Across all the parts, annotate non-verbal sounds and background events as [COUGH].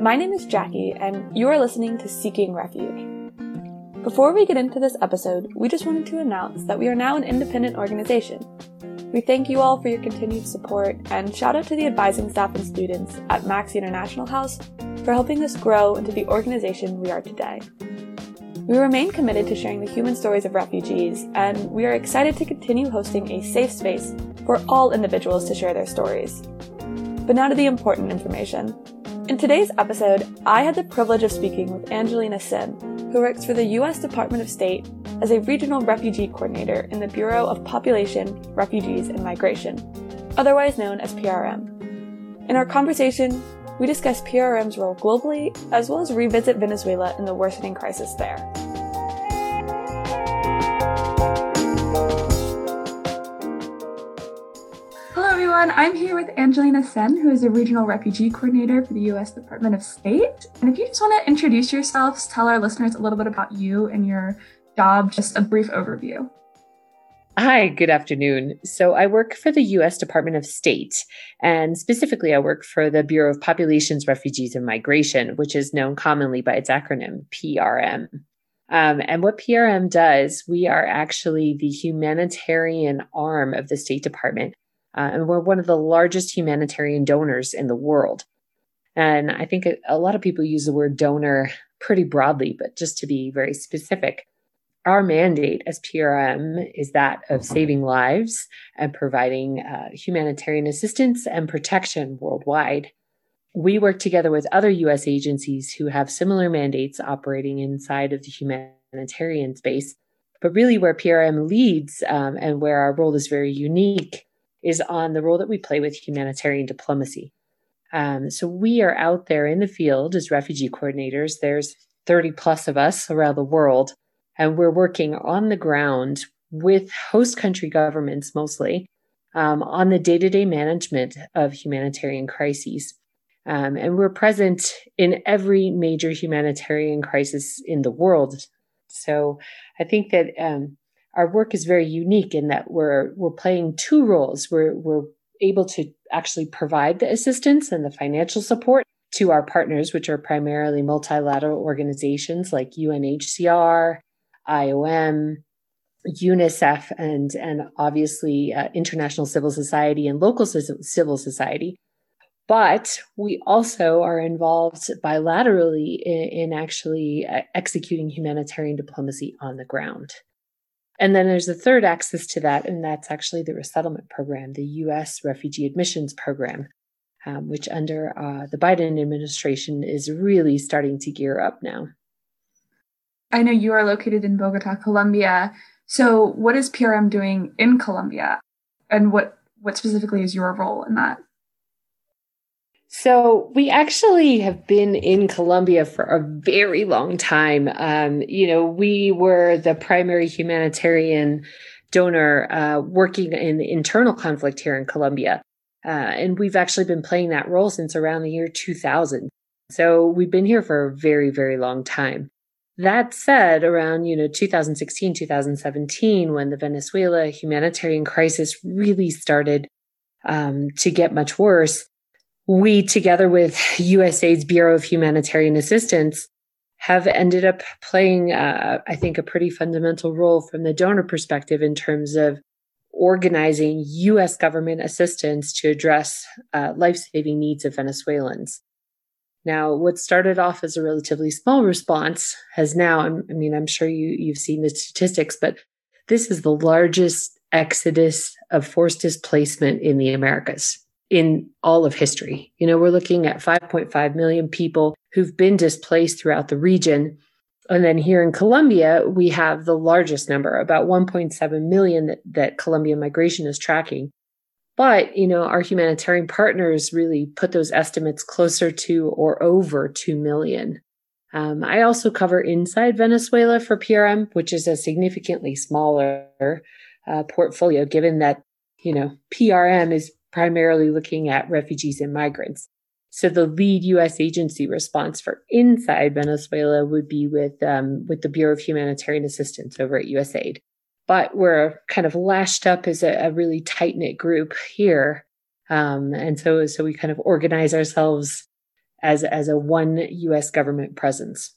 My name is Jackie, and you are listening to Seeking Refuge. Before we get into this episode, we just wanted to announce that we are now an independent organization. We thank you all for your continued support, and shout out to the advising staff and students at Max International House for helping us grow into the organization we are today. We remain committed to sharing the human stories of refugees, and we are excited to continue hosting a safe space for all individuals to share their stories. But now to the important information. In today's episode, I had the privilege of speaking with Angelina Sin, who works for the U.S. Department of State as a regional refugee coordinator in the Bureau of Population, Refugees, and Migration, otherwise known as PRM. In our conversation, we discuss PRM's role globally, as well as revisit Venezuela and the worsening crisis there. Hello, everyone. I'm here with Angelina Sen, who is a regional refugee coordinator for the U.S. Department of State. And if you just want to introduce yourselves, tell our listeners a little bit about you and your job, just a brief overview. Hi, good afternoon. So, I work for the US Department of State, and specifically, I work for the Bureau of Populations, Refugees, and Migration, which is known commonly by its acronym PRM. Um, and what PRM does, we are actually the humanitarian arm of the State Department, uh, and we're one of the largest humanitarian donors in the world. And I think a, a lot of people use the word donor pretty broadly, but just to be very specific, our mandate as PRM is that of saving lives and providing uh, humanitarian assistance and protection worldwide. We work together with other US agencies who have similar mandates operating inside of the humanitarian space. But really, where PRM leads um, and where our role is very unique is on the role that we play with humanitarian diplomacy. Um, so we are out there in the field as refugee coordinators. There's 30 plus of us around the world and we're working on the ground with host country governments mostly um, on the day to day management of humanitarian crises. Um, and we're present in every major humanitarian crisis in the world. So I think that um, our work is very unique in that we're we're playing two roles. We're we're able to actually provide the assistance and the financial support to our partners, which are primarily multilateral organizations like UNHCR, IOM, UNICEF, and, and obviously uh, international civil society and local civil society. But we also are involved bilaterally in, in actually uh, executing humanitarian diplomacy on the ground. And then there's a third axis to that, and that's actually the resettlement program, the US Refugee Admissions Program, um, which under uh, the Biden administration is really starting to gear up now. I know you are located in Bogota, Colombia. So, what is PRM doing in Colombia, and what what specifically is your role in that? So we actually have been in Colombia for a very long time. Um, you know, we were the primary humanitarian donor uh, working in internal conflict here in Colombia. Uh, and we've actually been playing that role since around the year 2000. So we've been here for a very, very long time. That said, around, you know, 2016, 2017, when the Venezuela humanitarian crisis really started um, to get much worse, we, together with USAID's Bureau of Humanitarian Assistance, have ended up playing, uh, I think, a pretty fundamental role from the donor perspective in terms of organizing US government assistance to address uh, life saving needs of Venezuelans. Now, what started off as a relatively small response has now, I mean, I'm sure you, you've seen the statistics, but this is the largest exodus of forced displacement in the Americas in all of history. You know, we're looking at 5.5 million people who've been displaced throughout the region. And then here in Colombia, we have the largest number, about 1.7 million that, that Colombia migration is tracking. But, you know, our humanitarian partners really put those estimates closer to or over 2 million. Um, I also cover inside Venezuela for PRM, which is a significantly smaller uh, portfolio, given that, you know, PRM is primarily looking at refugees and migrants. So the lead U.S. agency response for inside Venezuela would be with um, with the Bureau of Humanitarian Assistance over at USAID but we're kind of lashed up as a, a really tight knit group here. Um, and so, so we kind of organize ourselves as as a one U.S. government presence.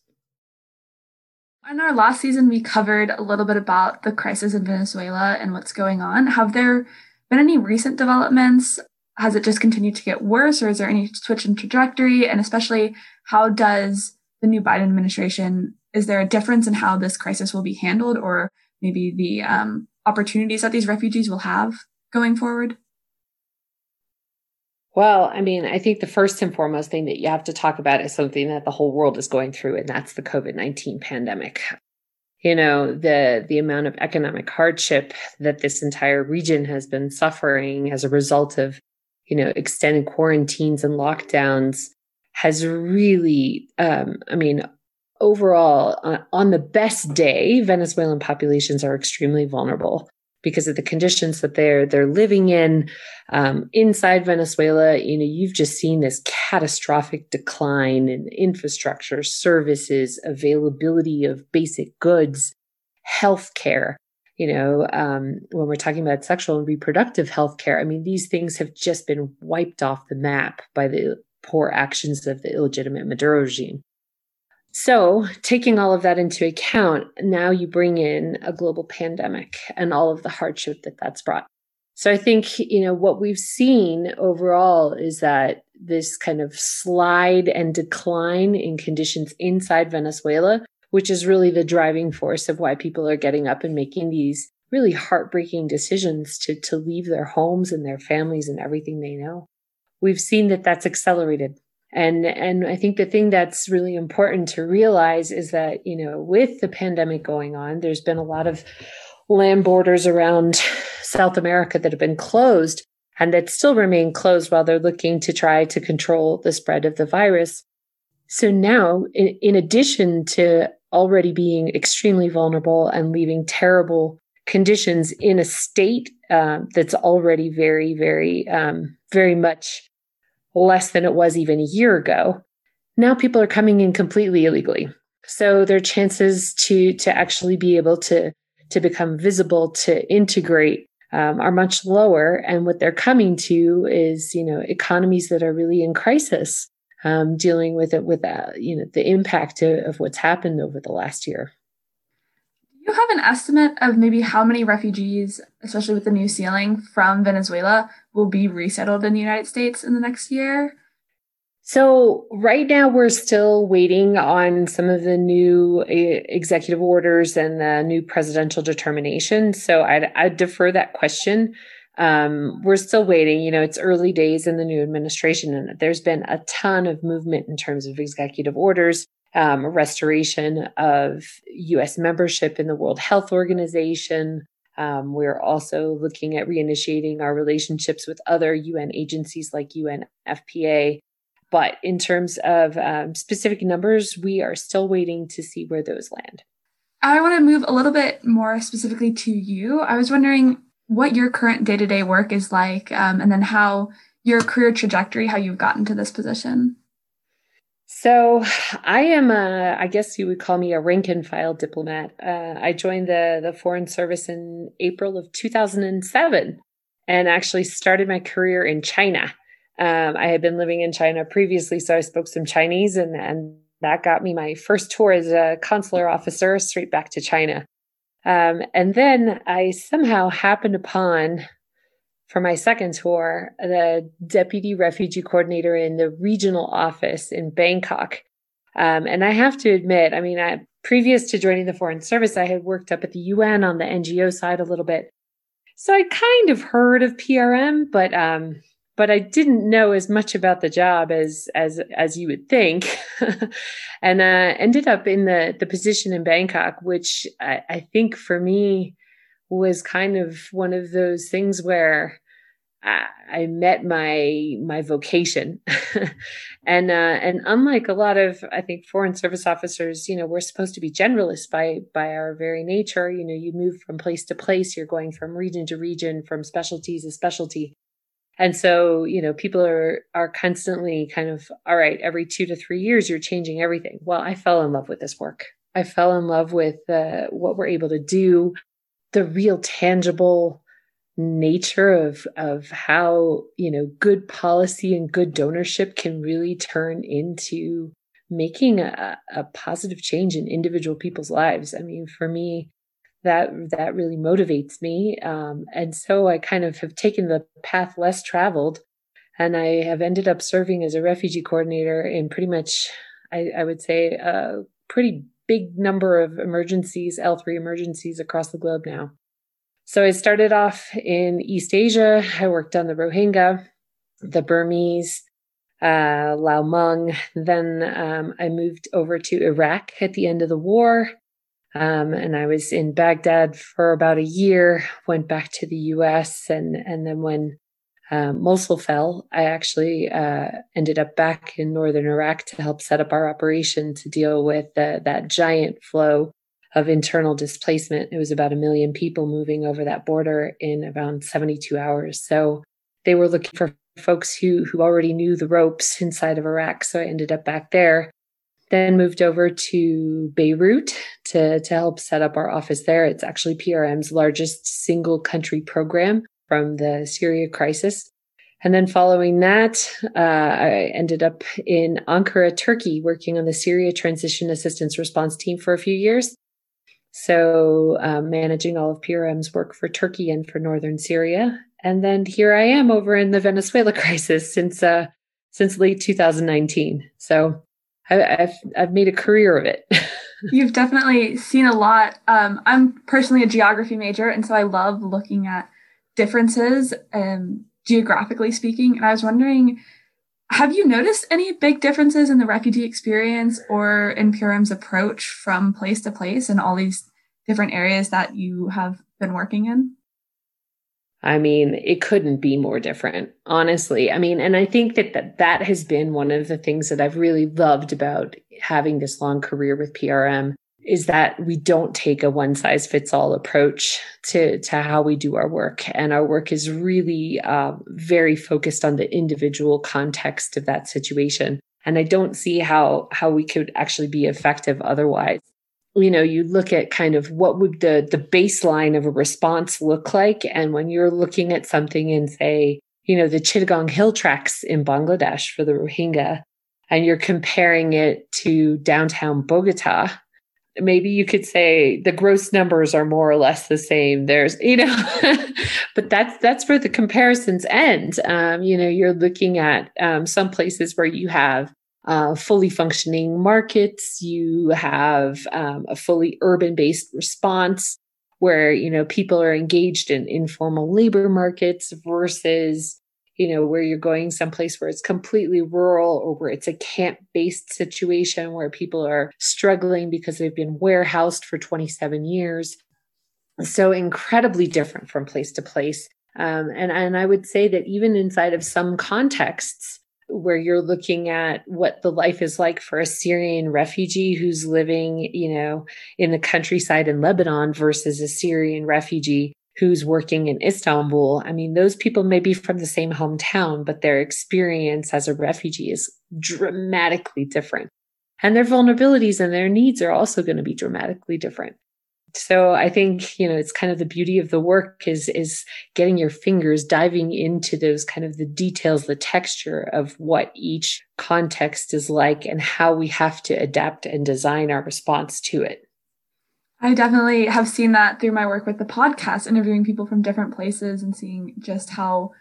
In our last season, we covered a little bit about the crisis in Venezuela and what's going on. Have there been any recent developments? Has it just continued to get worse, or is there any switch in trajectory? And especially, how does the new Biden administration? Is there a difference in how this crisis will be handled, or maybe the um, opportunities that these refugees will have going forward? Well, I mean, I think the first and foremost thing that you have to talk about is something that the whole world is going through, and that's the COVID 19 pandemic. You know, the the amount of economic hardship that this entire region has been suffering as a result of, you know, extended quarantines and lockdowns has really, um, I mean, overall, uh, on the best day, Venezuelan populations are extremely vulnerable because of the conditions that they're they're living in um, inside Venezuela. You know, you've just seen this catastrophic decline in infrastructure, services, availability of basic goods, healthcare. You know, um, when we're talking about sexual and reproductive health care, I mean, these things have just been wiped off the map by the poor actions of the illegitimate Maduro regime. So, taking all of that into account, now you bring in a global pandemic and all of the hardship that that's brought. So, I think, you know, what we've seen overall is that this kind of slide and decline in conditions inside Venezuela, which is really the driving force of why people are getting up and making these really heartbreaking decisions to, to leave their homes and their families and everything they know. We've seen that that's accelerated and and i think the thing that's really important to realize is that you know with the pandemic going on there's been a lot of land borders around south america that have been closed and that still remain closed while they're looking to try to control the spread of the virus. So now in, in addition to already being extremely vulnerable and leaving terrible conditions in a state uh, that's already very very um, very much less than it was even a year ago. Now people are coming in completely illegally. So their chances to to actually be able to to become visible, to integrate um, are much lower. And what they're coming to is, you know, economies that are really in crisis, um, dealing with it with, uh, you know, the impact of, of what's happened over the last year. Do you have an estimate of maybe how many refugees, especially with the new ceiling from Venezuela, will be resettled in the United States in the next year? So, right now, we're still waiting on some of the new uh, executive orders and the new presidential determination. So, I'd, I'd defer that question. Um, we're still waiting. You know, it's early days in the new administration, and there's been a ton of movement in terms of executive orders, um, restoration of US membership in the World Health Organization, um, we're also looking at reinitiating our relationships with other UN agencies like UNFPA. But in terms of um, specific numbers, we are still waiting to see where those land. I want to move a little bit more specifically to you. I was wondering what your current day to day work is like, um, and then how your career trajectory, how you've gotten to this position. So I am a, I guess you would call me a rank and file diplomat. Uh, I joined the, the Foreign Service in April of 2007 and actually started my career in China. Um, I had been living in China previously, so I spoke some Chinese and, and that got me my first tour as a consular officer straight back to China. Um, and then I somehow happened upon for my second tour, the deputy refugee coordinator in the regional office in Bangkok. Um, and I have to admit, I mean, I, previous to joining the Foreign Service, I had worked up at the UN on the NGO side a little bit. So I kind of heard of PRM, but um, but I didn't know as much about the job as as as you would think, [LAUGHS] and uh, ended up in the the position in Bangkok, which I, I think for me was kind of one of those things where I met my my vocation, [LAUGHS] and uh, and unlike a lot of I think foreign service officers, you know, we're supposed to be generalists by by our very nature. You know, you move from place to place, you're going from region to region, from specialty to specialty, and so you know, people are are constantly kind of all right. Every two to three years, you're changing everything. Well, I fell in love with this work. I fell in love with uh, what we're able to do, the real tangible nature of of how you know good policy and good donorship can really turn into making a, a positive change in individual people's lives. I mean, for me, that that really motivates me, um, and so I kind of have taken the path less traveled, and I have ended up serving as a refugee coordinator in pretty much, I, I would say, a pretty big number of emergencies, L three emergencies across the globe now. So I started off in East Asia. I worked on the Rohingya, the Burmese, uh, Lao Hmong. Then um, I moved over to Iraq at the end of the war. Um, and I was in Baghdad for about a year, went back to the US. And, and then when um, Mosul fell, I actually uh, ended up back in northern Iraq to help set up our operation to deal with that giant flow of internal displacement. It was about a million people moving over that border in around 72 hours. So they were looking for folks who who already knew the ropes inside of Iraq. So I ended up back there. Then moved over to Beirut to, to help set up our office there. It's actually PRM's largest single country program from the Syria crisis. And then following that, uh, I ended up in Ankara, Turkey, working on the Syria Transition Assistance Response Team for a few years. So, um, managing all of PRM's work for Turkey and for northern Syria. And then here I am over in the Venezuela [LAUGHS] crisis since uh, since late 2019. So I, have I've made a career of it. [LAUGHS] You've definitely seen a lot. Um, I'm personally a geography major, and so I love looking at differences, um, geographically speaking. And I was wondering, have you noticed any big differences in the refugee experience or in PRM's approach from place to place in all these different areas that you have been working in? I mean, it couldn't be more different, honestly. I mean, and I think that, that that has been one of the things that I've really loved about having this long career with PRM is that we don't take a one size fits all approach to, to how we do our work. And our work is really uh, very focused on the individual context of that situation. And I don't see how, how we could actually be effective otherwise you know you look at kind of what would the the baseline of a response look like and when you're looking at something and say you know the chittagong hill tracts in bangladesh for the rohingya and you're comparing it to downtown bogota maybe you could say the gross numbers are more or less the same there's you know [LAUGHS] but that's that's where the comparisons end um, you know you're looking at um, some places where you have uh, fully functioning markets. You have um, a fully urban based response where, you know, people are engaged in informal labor markets versus, you know, where you're going someplace where it's completely rural or where it's a camp based situation where people are struggling because they've been warehoused for 27 years. So incredibly different from place to place. Um, and, and I would say that even inside of some contexts, where you're looking at what the life is like for a Syrian refugee who's living, you know, in the countryside in Lebanon versus a Syrian refugee who's working in Istanbul. I mean, those people may be from the same hometown, but their experience as a refugee is dramatically different. And their vulnerabilities and their needs are also going to be dramatically different so i think you know it's kind of the beauty of the work is is getting your fingers diving into those kind of the details the texture of what each context is like and how we have to adapt and design our response to it i definitely have seen that through my work with the podcast interviewing people from different places and seeing just how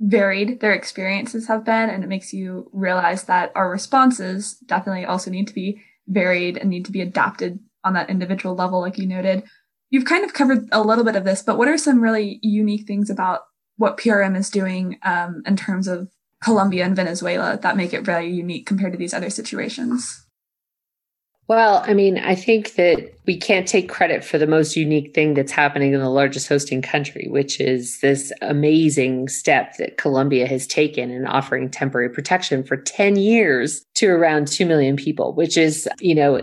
varied their experiences have been and it makes you realize that our responses definitely also need to be varied and need to be adapted on that individual level, like you noted. You've kind of covered a little bit of this, but what are some really unique things about what PRM is doing um, in terms of Colombia and Venezuela that make it very unique compared to these other situations? Well, I mean, I think that we can't take credit for the most unique thing that's happening in the largest hosting country, which is this amazing step that Colombia has taken in offering temporary protection for 10 years to around 2 million people, which is, you know,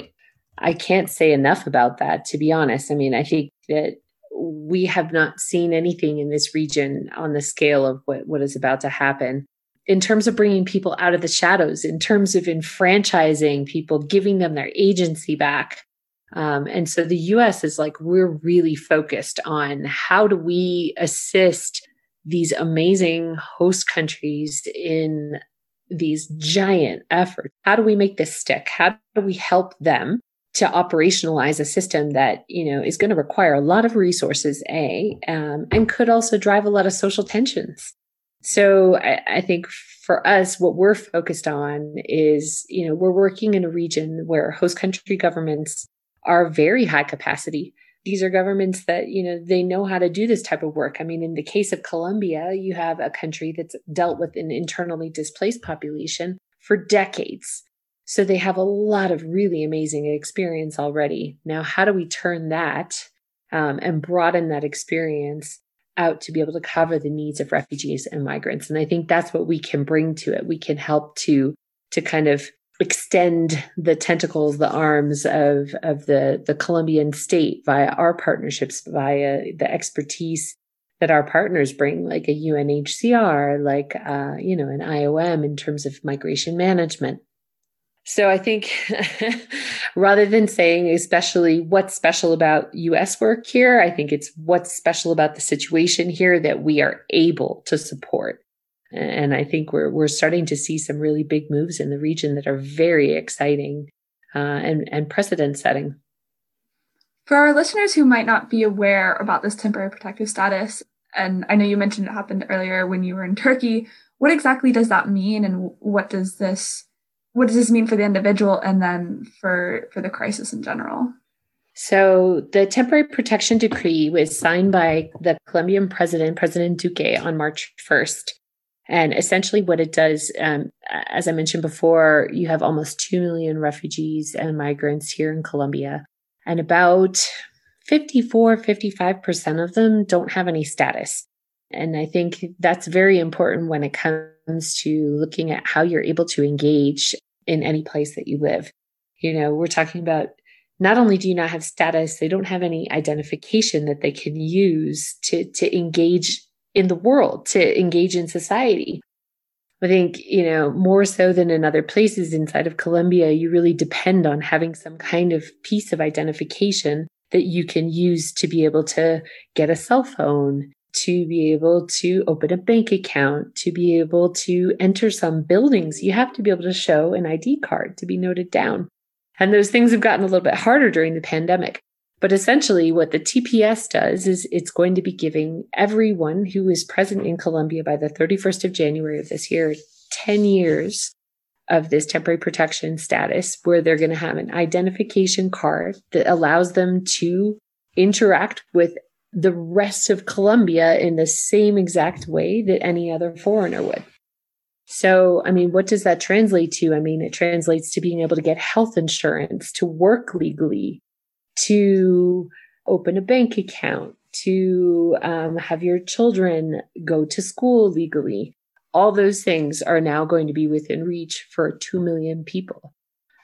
I can't say enough about that, to be honest. I mean, I think that we have not seen anything in this region on the scale of what, what is about to happen in terms of bringing people out of the shadows, in terms of enfranchising people, giving them their agency back. Um, and so the US is like, we're really focused on how do we assist these amazing host countries in these giant efforts? How do we make this stick? How do we help them to operationalize a system that you know is going to require a lot of resources a um, and could also drive a lot of social tensions so I, I, think for us what we're focused on is you know we're working in a region where host country governments are very high capacity. These are governments that you know they know how to do this type of work. I mean in the case of colombia you have a country that's dealt with an internally displaced population for decades. So they have a lot of really amazing experience already. Now, how do we turn that um, and broaden that experience out to be able to cover the needs of refugees and migrants? And I think that's what we can bring to it. We can help to to kind of extend the tentacles, the arms of of the the Colombian state via our partnerships, via the expertise that our partners bring, like a UNHCR, like uh, you know an IOM in terms of migration management. So I think [LAUGHS] rather than saying especially what's special about US work here, I think it's what's special about the situation here that we are able to support. And I think we're we're starting to see some really big moves in the region that are very exciting uh, and and precedent setting. For our listeners who might not be aware about this temporary protective status, and I know you mentioned it happened earlier when you were in Turkey, what exactly does that mean, and what does this what does this mean for the individual and then for for the crisis in general? So the temporary protection decree was signed by the Colombian president, President Duque, on March 1st. And essentially, what it does, um, as I mentioned before, you have almost 2 million refugees and migrants here in Colombia. And about 54, 55% of them don't have any status. And I think that's very important when it comes to looking at how you're able to engage in any place that you live. You know, we're talking about not only do you not have status, they don't have any identification that they can use to, to engage in the world, to engage in society. I think, you know, more so than in other places inside of Colombia, you really depend on having some kind of piece of identification that you can use to be able to get a cell phone, to be able to open a bank account, to be able to enter some buildings, you have to be able to show an ID card to be noted down. And those things have gotten a little bit harder during the pandemic. But essentially, what the TPS does is it's going to be giving everyone who is present in Colombia by the 31st of January of this year 10 years of this temporary protection status, where they're going to have an identification card that allows them to interact with the rest of Colombia in the same exact way that any other foreigner would. So, I mean, what does that translate to? I mean, it translates to being able to get health insurance, to work legally, to open a bank account, to um, have your children go to school legally. All those things are now going to be within reach for 2 million people.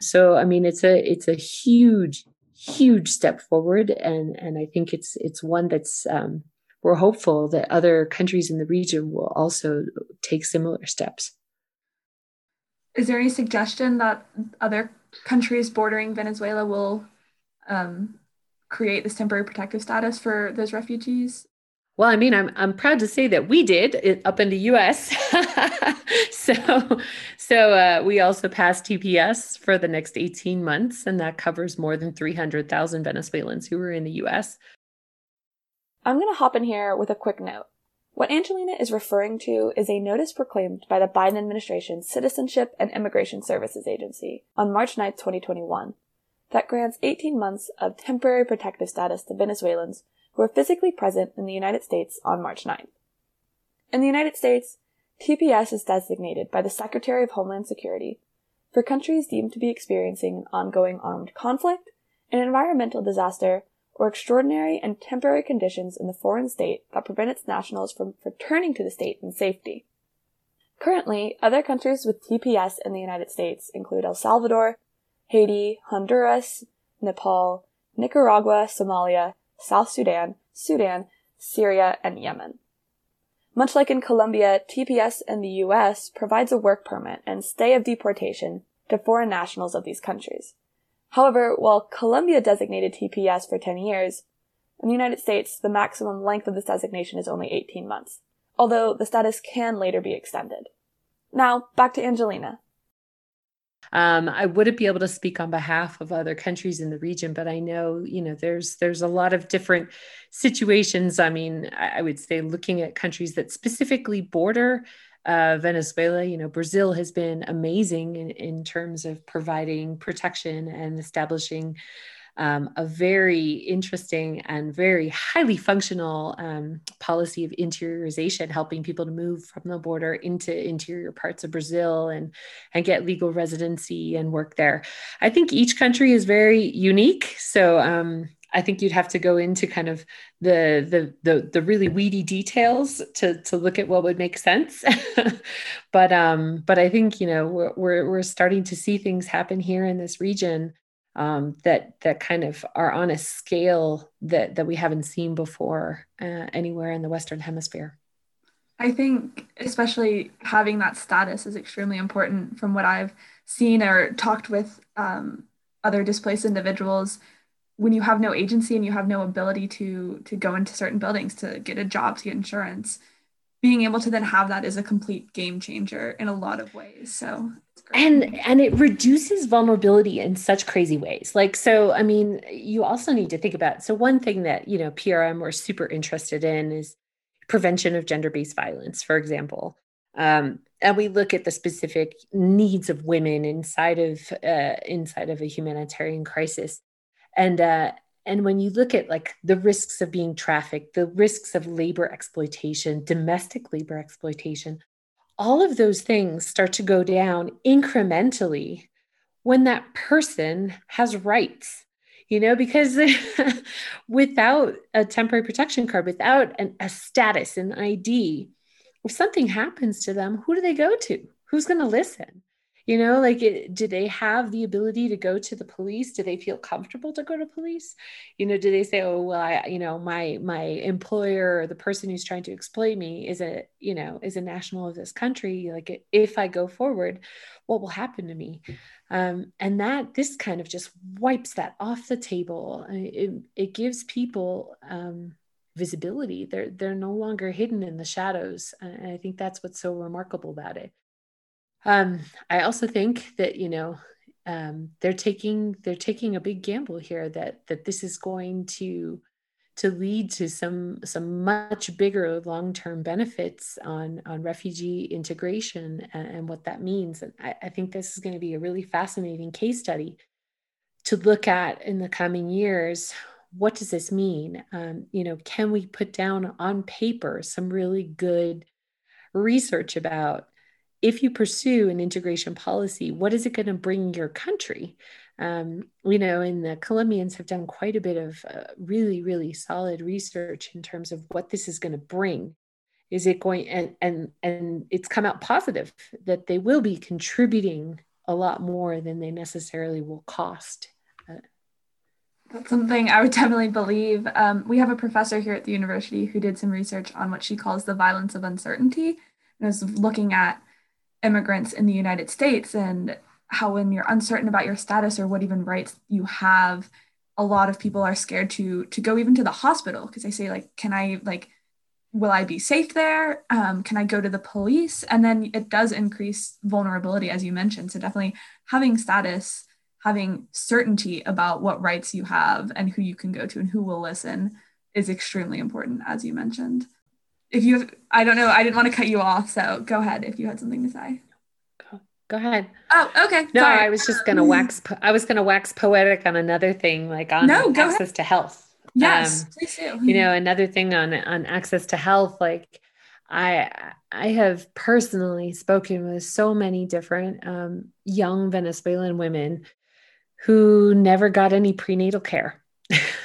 So, I mean, it's a, it's a huge, huge step forward, and and I think it's it's one that's um, we're hopeful that other countries in the region will also take similar steps. Is there any suggestion that other countries bordering Venezuela will um, create this temporary protective status for those refugees? Well, I mean, I'm I'm proud to say that we did it up in the U.S. [LAUGHS] so, so uh, we also passed TPS for the next 18 months, and that covers more than 300,000 Venezuelans who were in the U.S. I'm going to hop in here with a quick note. What Angelina is referring to is a notice proclaimed by the Biden administration's Citizenship and Immigration Services Agency on March 9, 2021, that grants 18 months of temporary protective status to Venezuelans who were physically present in the United States on March 9th. In the United States, TPS is designated by the Secretary of Homeland Security for countries deemed to be experiencing an ongoing armed conflict, an environmental disaster, or extraordinary and temporary conditions in the foreign state that prevent its nationals from returning to the state in safety. Currently, other countries with TPS in the United States include El Salvador, Haiti, Honduras, Nepal, Nicaragua, Somalia, South Sudan, Sudan, Syria, and Yemen. Much like in Colombia, TPS in the U.S. provides a work permit and stay of deportation to foreign nationals of these countries. However, while Colombia designated TPS for 10 years, in the United States, the maximum length of this designation is only 18 months, although the status can later be extended. Now, back to Angelina. Um, I wouldn't be able to speak on behalf of other countries in the region, but I know you know there's there's a lot of different situations. I mean, I, I would say looking at countries that specifically border uh, Venezuela, you know, Brazil has been amazing in, in terms of providing protection and establishing um, a very interesting and very highly functional um, policy of interiorization, helping people to move from the border into interior parts of Brazil and and get legal residency and work there. I think each country is very unique, so um, I think you'd have to go into kind of the the the, the really weedy details to to look at what would make sense. [LAUGHS] but um, but I think you know we're, we're we're starting to see things happen here in this region um, that that kind of are on a scale that that we haven't seen before uh, anywhere in the Western Hemisphere. I think especially having that status is extremely important from what I've seen or talked with um, other displaced individuals. When you have no agency and you have no ability to to go into certain buildings to get a job to get insurance, being able to then have that is a complete game changer in a lot of ways. So and and it reduces vulnerability in such crazy ways. Like so i mean you also need to think about so one thing that you know prm we're super interested in is prevention of gender-based violence for example. Um, and we look at the specific needs of women inside of uh, inside of a humanitarian crisis. And uh, and when you look at like the risks of being trafficked the risks of labor exploitation domestic labor exploitation all of those things start to go down incrementally when that person has rights you know because [LAUGHS] without a temporary protection card without an, a status an id if something happens to them who do they go to? Who's going to listen you know like it, do they have the ability to go to the police? Do they feel comfortable to go to police? You know do they say oh well i you know my my employer or the person who's trying to exploit me is a you know is a national of this country like if i go forward what will happen to me? Um, and that this kind of just wipes that off the table. It, it gives people um, visibility. They're they're no longer hidden in the shadows and i think that's what's so remarkable about it um, I also think that you know um, they're taking they're taking a big gamble here that that this is going to to lead to some some much bigger long-term benefits on on refugee integration and, and what that means. And I, I think this is going to be a really fascinating case study to look at in the coming years. What does this mean? Um, you know can we put down on paper some really good research about if you pursue an integration policy, what is it going to bring your country? Um, you know, and the Colombians have done quite a bit of uh, really, really solid research in terms of what this is going to bring. Is it going and and and it's come out positive that they will be contributing a lot more than they necessarily will cost. Uh, that's something I would definitely believe. Um, we have a professor here at the university who did some research on what she calls the violence of uncertainty and was looking at immigrants in the United States and how when you're uncertain about your status or what even rights you have, a lot of people are scared to to go even to the hospital because they say like, can I like will I be safe there? Um, can I go to the police? And then it does increase vulnerability, as you mentioned. So definitely having status, having certainty about what rights you have and who you can go to and who will listen is extremely important, as you mentioned if you I don't know, I didn't want to cut you off, so go ahead if you had something to say. Go, go ahead. Oh, okay. No, Sorry. I was just gonna wax. Po- I was gonna wax poetic on another thing, like on no, access ahead. to health. Yes, um, please do. You know, another thing on on access to health, like I I have personally spoken with so many different um, young Venezuelan women who never got any prenatal care. [LAUGHS]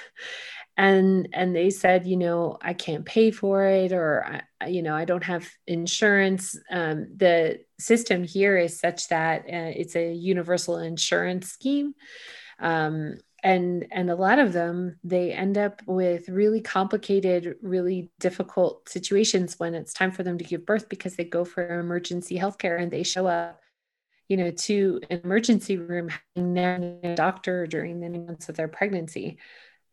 and and they said you know i can't pay for it or I, you know i don't have insurance um, the system here is such that uh, it's a universal insurance scheme um, and and a lot of them they end up with really complicated really difficult situations when it's time for them to give birth because they go for emergency healthcare and they show up you know, to an emergency room, having a doctor during the months of their pregnancy.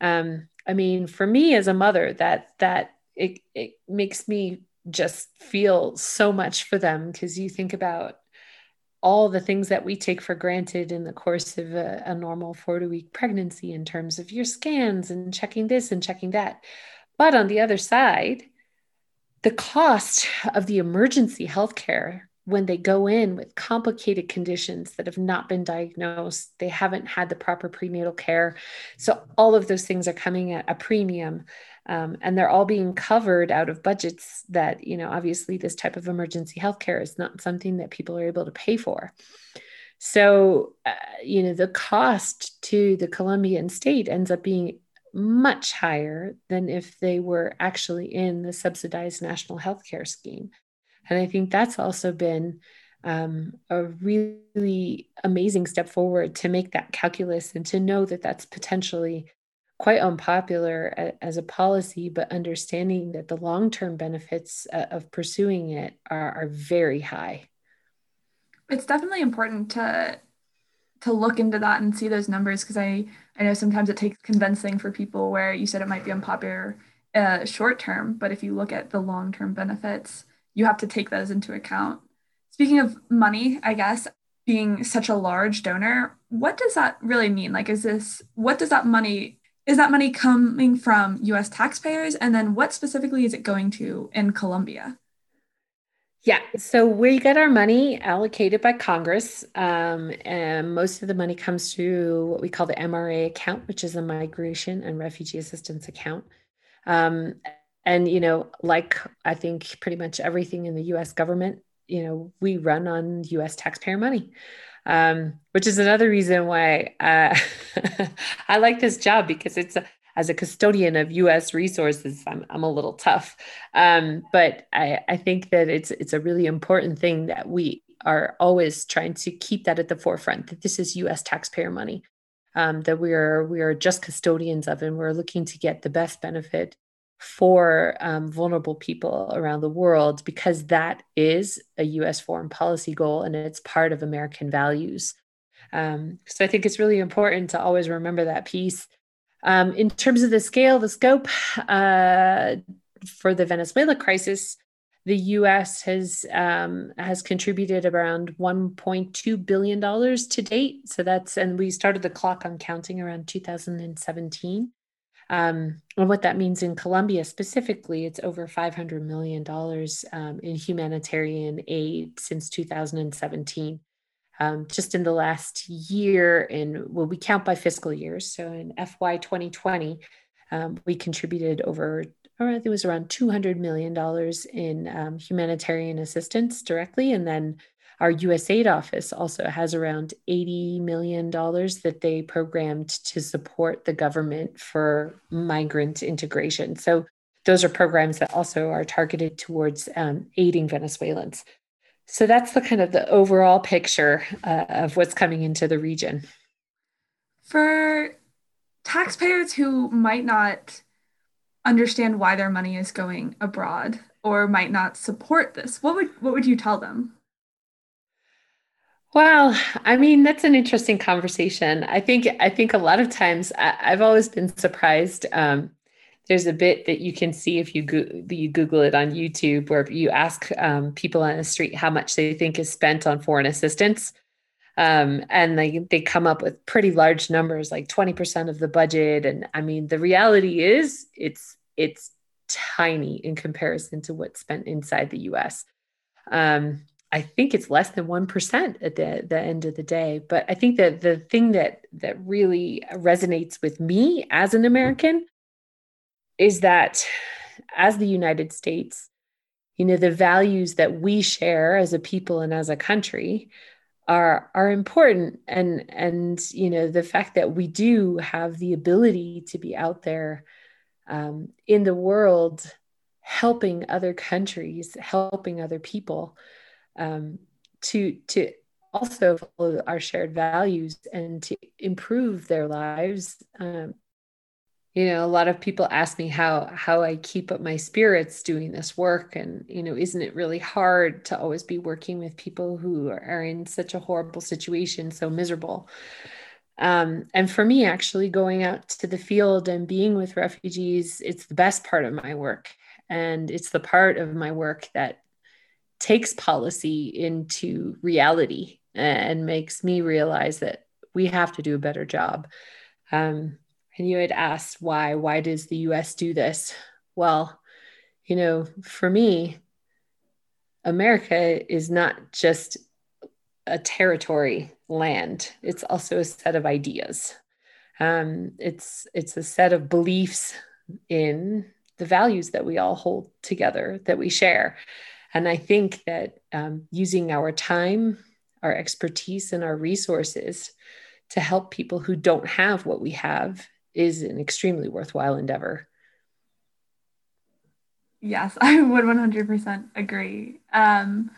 Um, I mean, for me as a mother, that that it it makes me just feel so much for them because you think about all the things that we take for granted in the course of a, a normal 40 week pregnancy in terms of your scans and checking this and checking that. But on the other side, the cost of the emergency healthcare when they go in with complicated conditions that have not been diagnosed, they haven't had the proper prenatal care. So, all of those things are coming at a premium. Um, and they're all being covered out of budgets that, you know, obviously this type of emergency healthcare is not something that people are able to pay for. So, uh, you know, the cost to the Colombian state ends up being much higher than if they were actually in the subsidized national healthcare scheme. And I think that's also been um, a really amazing step forward to make that calculus and to know that that's potentially quite unpopular as a policy, but understanding that the long term benefits uh, of pursuing it are, are very high. It's definitely important to to look into that and see those numbers because I I know sometimes it takes convincing for people where you said it might be unpopular uh, short term, but if you look at the long term benefits, you have to take those into account. Speaking of money, I guess being such a large donor, what does that really mean? Like, is this what does that money is that money coming from US taxpayers? And then what specifically is it going to in Colombia? Yeah, so we get our money allocated by Congress, um, and most of the money comes through what we call the MRA account, which is a Migration and Refugee Assistance account. Um, and you know, like I think pretty much everything in the U.S. government, you know, we run on U.S. taxpayer money um, which is another reason why uh, [LAUGHS] I like this job because it's a, as a custodian of U.S. resources, I'm, I'm a little tough, um, but I, I think that it's it's a really important thing that we are always trying to keep that at the forefront. That this is U.S. taxpayer money, um, that we are we are just custodians of, and we're looking to get the best benefit for um, vulnerable people around the world because that is a US foreign policy goal and it's part of American values. Um, so I think it's really important to always remember that piece. Um, in terms of the scale, the scope uh, for the Venezuela crisis, the U.S. has um, has contributed around 1.2 billion dollars to date. So that's and we started the clock on counting around 2017. Um, and what that means in Colombia specifically, it's over $500 million um, in humanitarian aid since 2017. Um, just in the last year, and well, we count by fiscal years. So in FY 2020, um, we contributed over, or I think it was around $200 million in um, humanitarian assistance directly. And then our USAID office also has around $80 million that they programmed to support the government for migrant integration. So those are programs that also are targeted towards um, aiding Venezuelans. So that's the kind of the overall picture uh, of what's coming into the region. For taxpayers who might not understand why their money is going abroad or might not support this, what would what would you tell them? Well, I mean, that's an interesting conversation. I think I think a lot of times I, have always been surprised. Um, there's a bit that you can see if you go, you Google it on YouTube, where you ask um, people on the street how much they think is spent on foreign assistance, um, and they they come up with pretty large numbers, like 20% of the budget. And I mean, the reality is, it's it's tiny in comparison to what's spent inside the U.S. Um, I think it's less than 1% at the, the end of the day. But I think that the thing that that really resonates with me as an American is that as the United States, you know, the values that we share as a people and as a country are are important and and you know the fact that we do have the ability to be out there um, in the world helping other countries helping other people um, to to also follow our shared values and to improve their lives. Um, you know a lot of people ask me how how i keep up my spirits doing this work. And you know isn't it really hard to always be working with people who are in such a horrible situation so miserable? Um, and for me actually going out to the field and being with refugees it's the best part of my work. And it's the part of my work that takes policy into reality and makes me realize that we have to do a better job. Um, and you had asked why why does the us do this? Well you know for me america is not just a territory land. It's also a set of ideas. Um, it's it's a set of beliefs in the values that we all hold together that we share and i think that um, using our time our expertise and our resources to help people who don't have what we have is an extremely worthwhile endeavor. Yes, [LAUGHS] I would 100% agree. Um,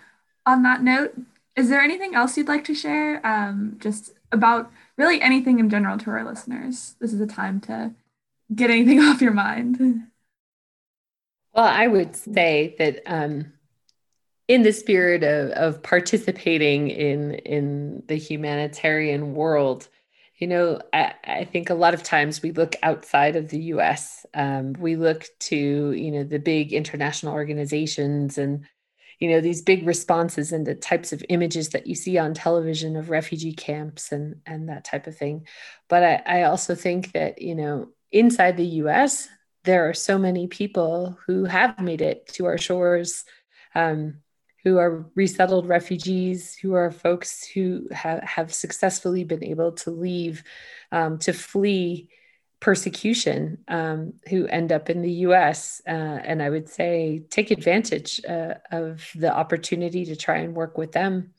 on that note, is there anything else you'd like to share? Um, just about really anything in general to our listeners. This is a time to get anything [LAUGHS] off your mind. Well, I would say that um, in the spirit of, of participating in in the humanitarian world, you know, I, I, think a lot of times we look outside of the US. Um, we look to, you know, the big international organizations and, you know, these big responses and the types of images that you see on television of refugee camps and, and that type of thing. But I, I also think that, you know, inside the US, there are so many people who have made it to our shores. Um, who are resettled refugees, who are folks who have, have successfully been able to leave, um, to flee persecution, um, who end up in the US. Uh, and I would say take advantage uh, of the opportunity to try and work with them.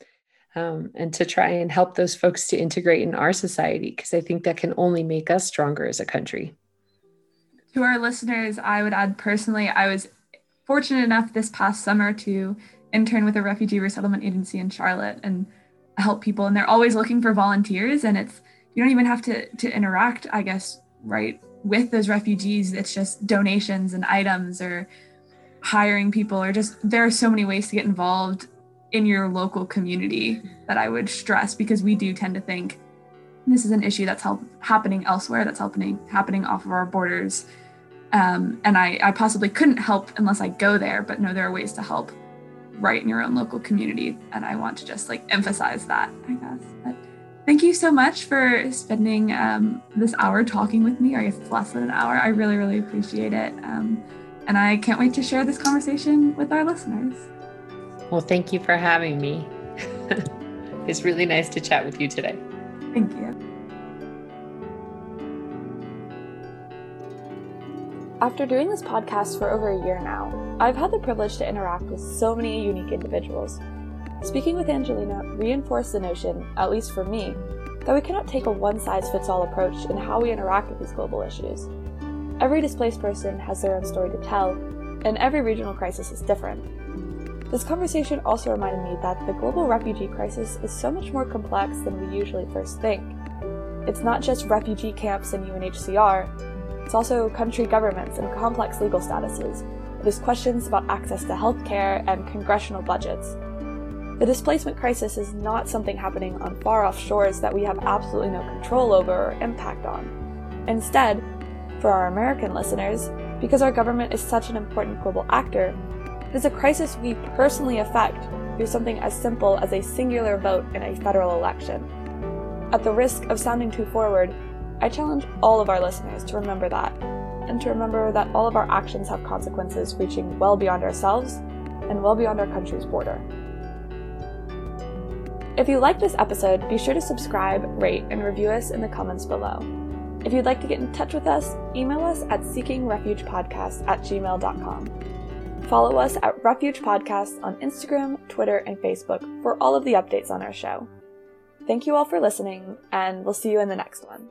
Um, and to try and help those folks to integrate in our society, because I think that can only make us stronger as a country. To our listeners, I would add personally, I was fortunate enough this past summer to intern with a refugee resettlement agency in Charlotte and help people. And they're always looking for volunteers and it's you don't even have to to interact I guess right with those refugees. It's just donations and items or hiring people or just there are so many ways to get involved in your local community that I would stress because we do tend to think this is an issue that's help, happening elsewhere that's happening happening off of our borders. Um, and I, I possibly couldn't help unless I go there but no there are ways to help right in your own local community. And I want to just like emphasize that, I guess. But thank you so much for spending um, this hour talking with me. I guess it's less than an hour. I really, really appreciate it. Um, and I can't wait to share this conversation with our listeners. Well, thank you for having me. [LAUGHS] it's really nice to chat with you today. Thank you. After doing this podcast for over a year now, I've had the privilege to interact with so many unique individuals. Speaking with Angelina reinforced the notion, at least for me, that we cannot take a one size fits all approach in how we interact with these global issues. Every displaced person has their own story to tell, and every regional crisis is different. This conversation also reminded me that the global refugee crisis is so much more complex than we usually first think. It's not just refugee camps and UNHCR, it's also country governments and complex legal statuses. It is questions about access to healthcare and congressional budgets. The displacement crisis is not something happening on far off shores that we have absolutely no control over or impact on. Instead, for our American listeners, because our government is such an important global actor, it is a crisis we personally affect through something as simple as a singular vote in a federal election. At the risk of sounding too forward, I challenge all of our listeners to remember that, and to remember that all of our actions have consequences reaching well beyond ourselves and well beyond our country's border. If you like this episode, be sure to subscribe, rate, and review us in the comments below. If you'd like to get in touch with us, email us at seekingrefugepodcast at gmail.com. Follow us at Refuge Podcast on Instagram, Twitter, and Facebook for all of the updates on our show. Thank you all for listening, and we'll see you in the next one.